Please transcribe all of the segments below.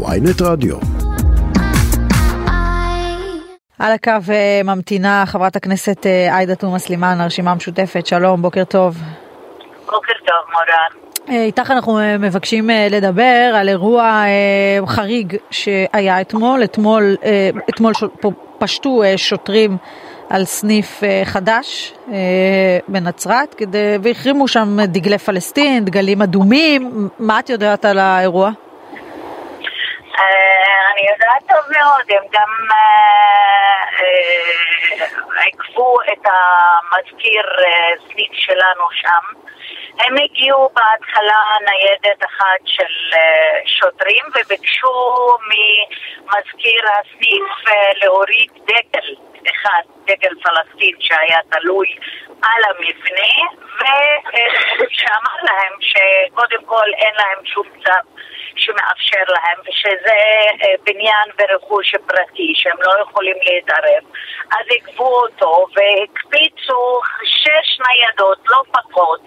ויינט רדיו. על הקו אה, ממתינה חברת הכנסת אה, עאידה תומא סלימאן, הרשימה המשותפת, שלום, בוקר טוב. בוקר טוב, מורן. אה, איתך אנחנו מבקשים לדבר על אירוע חריג שהיה אתמול. אתמול, אתמול פשטו שוטרים על סניף חדש בנצרת והחרימו שם דגלי פלסטין, דגלים אדומים. מה את יודעת על האירוע? אני יודעת טוב מאוד, הם גם עיכבו את המזכיר סניף שלנו שם. הם הגיעו בהתחלה ניידת אחת של שוטרים וביקשו ממזכיר הסניף להוריד דגל אחד, דגל פלסטין שהיה תלוי על המבנה ושאמר להם שקודם כל אין להם שום צו שמאפשר להם, ושזה אה, בניין ורכוש פרטי שהם לא יכולים להתערב. אז עיכבו אותו והקפיצו שש ניידות, לא פחות,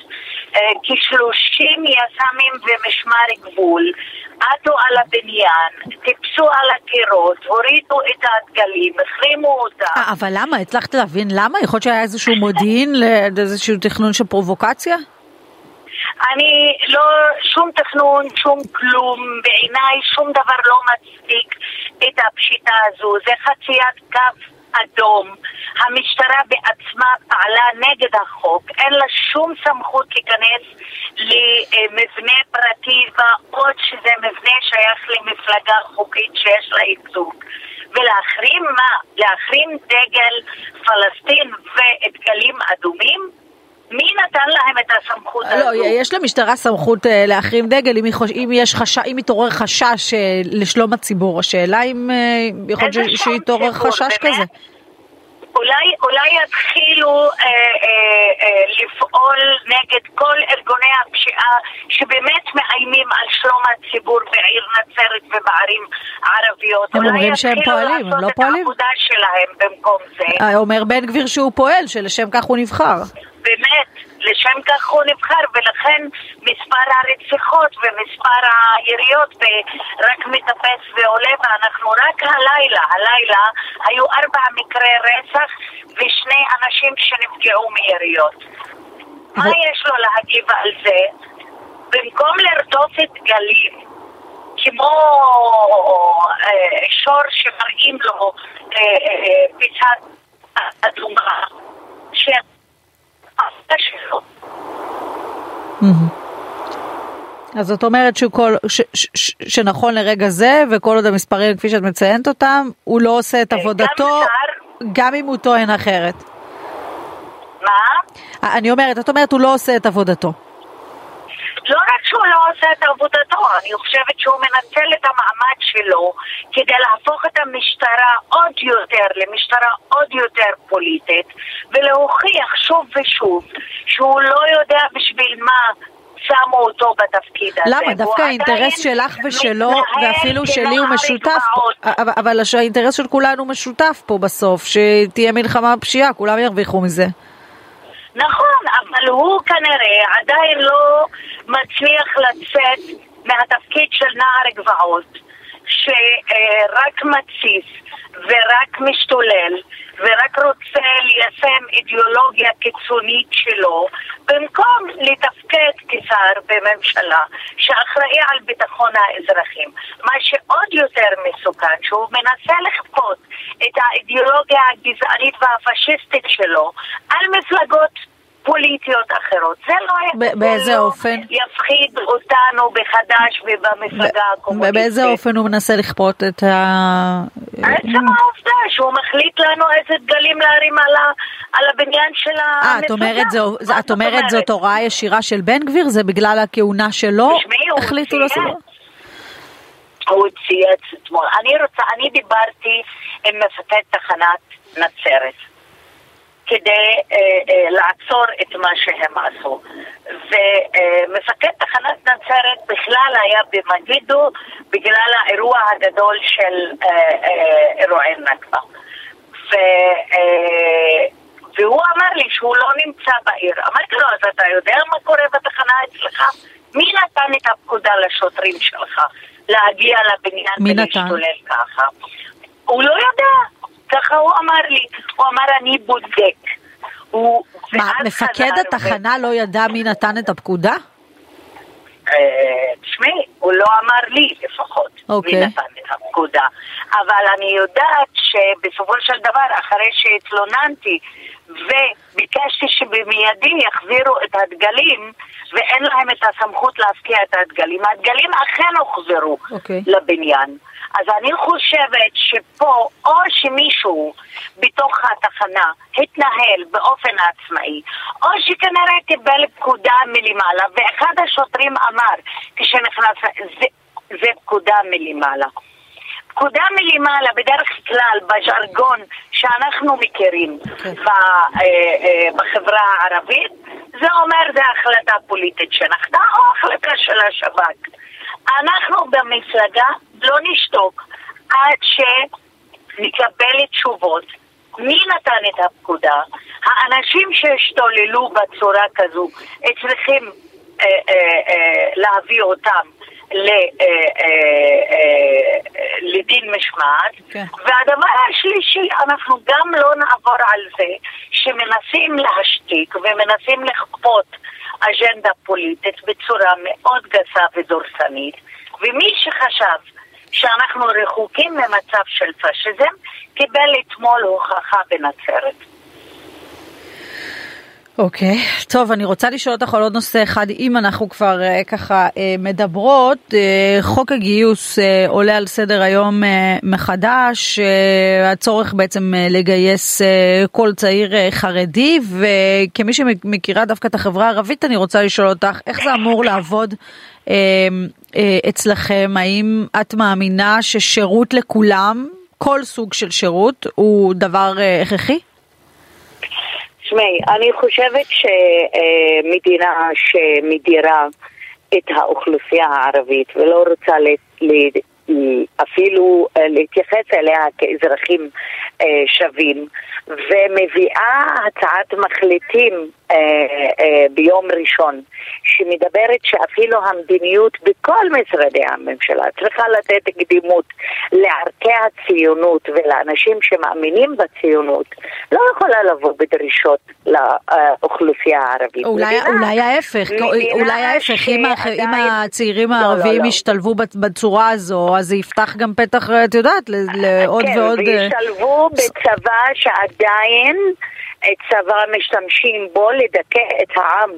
אה, כשלושים יס"מים ומשמר גבול, עטו על הבניין, טיפסו על הקירות, הורידו את הדגלים, החרימו אותה. 아, אה, אבל למה? הצלחת להבין למה? יכול להיות שהיה איזשהו מודיעין לאיזשהו תכנון של פרובוקציה? אני לא, שום תכנון, שום כלום, בעיניי שום דבר לא מצדיק את הפשיטה הזו, זה חציית קו אדום. המשטרה בעצמה פעלה נגד החוק, אין לה שום סמכות להיכנס למבנה פרטי, בעוד שזה מבנה שייך למפלגה חוקית שיש לה ייצוג. ולהחרים מה? להחרים דגל פלסטין ודגלים אדומים? מי נתן להם את הסמכות לא, הזו? לא, יש למשטרה סמכות uh, להחרים דגל אם, חוש... אם, יש חש... אם מתעורר חשש uh, לשלום הציבור. השאלה אם uh, יכול להיות שיתעורר חשש? כזה. אולי, אולי יתחילו אה, אה, אה, לפעול נגד כל ארגוני הפשיעה שבאמת מאיימים על שלום הציבור בעיר נצרת ובערים ערביות. הם אומרים שהם פועלים, הם לא פועלים. אולי יתחילו לעשות את העבודה שלהם במקום זה. אומר בן גביר שהוא פועל, שלשם כך הוא נבחר. באמת, לשם כך הוא נבחר, ולכן מספר הרציחות ומספר היריות רק מטפס ועולה, ואנחנו רק הלילה, הלילה, היו ארבע מקרי רצח ושני אנשים שנפגעו מיריות. מה יש לו להגיב על זה? במקום לרדוף את גלים, כמו אה, שור שמראים לו אה, אה, פיסת אדומה, אז זאת אומרת שכל, ש, ש, ש, שנכון לרגע זה, וכל עוד המספרים כפי שאת מציינת אותם, הוא לא עושה את עבודתו, גם, גם אם הוא טוען אחרת. מה? אני אומרת, את אומרת, הוא לא עושה את עבודתו. שהוא לא עושה את עבודתו, אני חושבת שהוא מנצל את המעמד שלו כדי להפוך את המשטרה עוד יותר למשטרה עוד יותר פוליטית ולהוכיח שוב ושוב שהוא לא יודע בשביל מה שמו אותו בתפקיד הזה. למה? דווקא האינטרס שלך ושלו, ואפילו שלי הוא משותף, אבל, אבל האינטרס של כולנו משותף פה בסוף, שתהיה מלחמה בפשיעה, כולם ירוויחו מזה. נכון, אבל הוא כנראה עדיין לא מצליח לצאת מהתפקיד של נער גבעות, שרק מתסיס ורק משתולל ורק רוצה ליישם אידיאולוגיה קיצונית שלו במקום לתפקד כשר בממשלה שאחראי על ביטחון האזרחים. מה שעוד יותר מסוכן, שהוא מנסה לכפות את האידיאולוגיה הגזענית והפשיסטית שלו על מפלגות פוליטיות אחרות. זה לא באיזה לא אופן? יפחיד אותנו בחד"ש ובמפלגה הקומוניסטית. באיזה אופן הוא מנסה לכפות את ה... עצם העובדה שהוא מחליט לנו איזה דגלים להרים על, ה... על הבניין של המפלגה. את אומרת, זו, את אומרת זאת הוראה ישירה של בן גביר? זה בגלל הכהונה שלו? החליטו לעשות? הוא צייץ אתמול. אני רוצה, אני דיברתי עם מפקד תחנת נצרת. כדי אה, אה, לעצור את מה שהם עשו. ומפקד תחנת נצרת בכלל היה במגידו בגלל האירוע הגדול של אה, אה, אירועי נכבה. ו, אה, והוא אמר לי שהוא לא נמצא בעיר. אמרתי לו, אז אתה יודע מה קורה בתחנה אצלך? מי נתן את הפקודה לשוטרים שלך? להגיע לבניין ולהשתולל ככה. הוא לא ידע, ככה הוא אמר לי. הוא אמר, אני בודק. הוא... מה, מפקד התחנה לא ידע מי נתן את הפקודה? אה, תשמעי, הוא לא אמר לי לפחות, אוקיי. מי נתן את הפקודה. אבל אני יודעת שבסופו של דבר, אחרי שהתלוננתי וביקשתי שבמיידי יחזירו את הדגלים, ואין להם את הסמכות להפקיע את הדגלים, הדגלים אכן הוחזרו אוקיי. לבניין. אז אני חושבת שפה, או שמישהו בתוך התחנה התנהל באופן עצמאי, או שכנראה קיבל פקודה מלמעלה, ואחד השוטרים אמר כשנכנס, זה, זה פקודה מלמעלה. פקודה מלמעלה, בדרך כלל, בז'רגון שאנחנו מכירים. ב, אה, אה, בחברה הערבית, זה אומר זה החלטה פוליטית שנחתה או החלטה של השב"כ. אנחנו במפלגה לא נשתוק עד שנקבל תשובות. מי נתן את הפקודה? האנשים שהשתוללו בצורה כזו, צריכים אה, אה, אה, להביא אותם ל, אה, אה, אה, לדין משמעת. כן. והדבר השלישי, אנחנו גם לא נעבור על זה שמנסים להשתיק ומנסים לכפות אג'נדה פוליטית בצורה מאוד גסה ודורסנית, ומי שחשב שאנחנו רחוקים ממצב של פשיזם, קיבל אתמול הוכחה בנצרת. אוקיי, טוב, אני רוצה לשאול אותך על עוד נושא אחד, אם אנחנו כבר אה, ככה אה, מדברות, אה, חוק הגיוס אה, עולה על סדר היום אה, מחדש, אה, הצורך בעצם אה, לגייס אה, כל צעיר אה, חרדי, וכמי שמכירה דווקא את החברה הערבית, אני רוצה לשאול אותך, איך זה אמור לעבוד אה, אה, אצלכם? האם את מאמינה ששירות לכולם, כל סוג של שירות, הוא דבר אה, הכרחי? תשמעי, אני חושבת שמדינה שמדירה את האוכלוסייה הערבית ולא רוצה אפילו אה, להתייחס אליה כאזרחים אה, שווים ומביאה הצעת מחליטים אה, ביום ראשון שמדברת שאפילו המדיניות בכל משרדי הממשלה צריכה לתת קדימות לערכי הציונות ולאנשים שמאמינים בציונות לא יכולה לבוא בדרישות לאוכלוסייה הערבית. אולי, מדינה- אולי ההפך, מדינה אולי ההפך, אם, הח- אם הצעירים לא, לא, הערבים לא. ישתלבו בצ- בצורה הזו, אז זה יפתח גם פתח, את יודעת, ל- לעוד כן, ועוד... אה, וישתלבו בצבא שעדיין צבא משתמשים בו לדכא את העם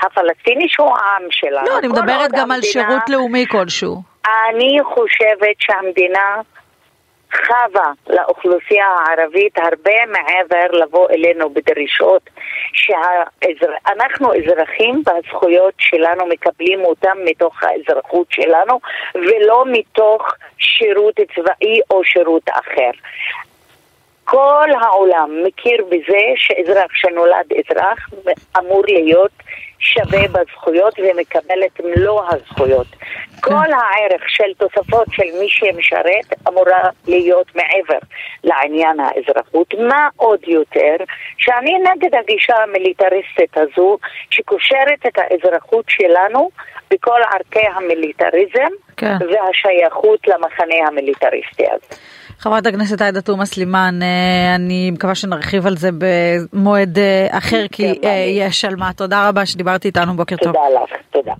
הפלסטיני שהוא העם שלנו. לא, אני מדברת גם על המדינה- שירות לאומי כלשהו. אני חושבת שהמדינה חבה לאוכלוסייה הערבית הרבה מעבר לבוא אלינו בדרישות שאנחנו אזרחים והזכויות שלנו מקבלים אותם מתוך האזרחות שלנו ולא מתוך שירות צבאי או שירות אחר. כל העולם מכיר בזה שאזרח שנולד אזרח אמור להיות שווה בזכויות ומקבל את מלוא הזכויות. כל הערך של תוספות של מי שמשרת אמורה להיות מעבר לעניין האזרחות. מה עוד יותר, שאני נגד הגישה המיליטריסטית הזו שקושרת את האזרחות שלנו בכל ערכי המיליטריזם כן. והשייכות למחנה המיליטריסטי הזה. חברת הכנסת עאידה תומא סלימאן, אה, אני מקווה שנרחיב על זה במועד אה, אחר, כי כן, אה, אני- יש על מה. תודה רבה שדיברת איתנו, בוקר טוב. תודה לך, תודה.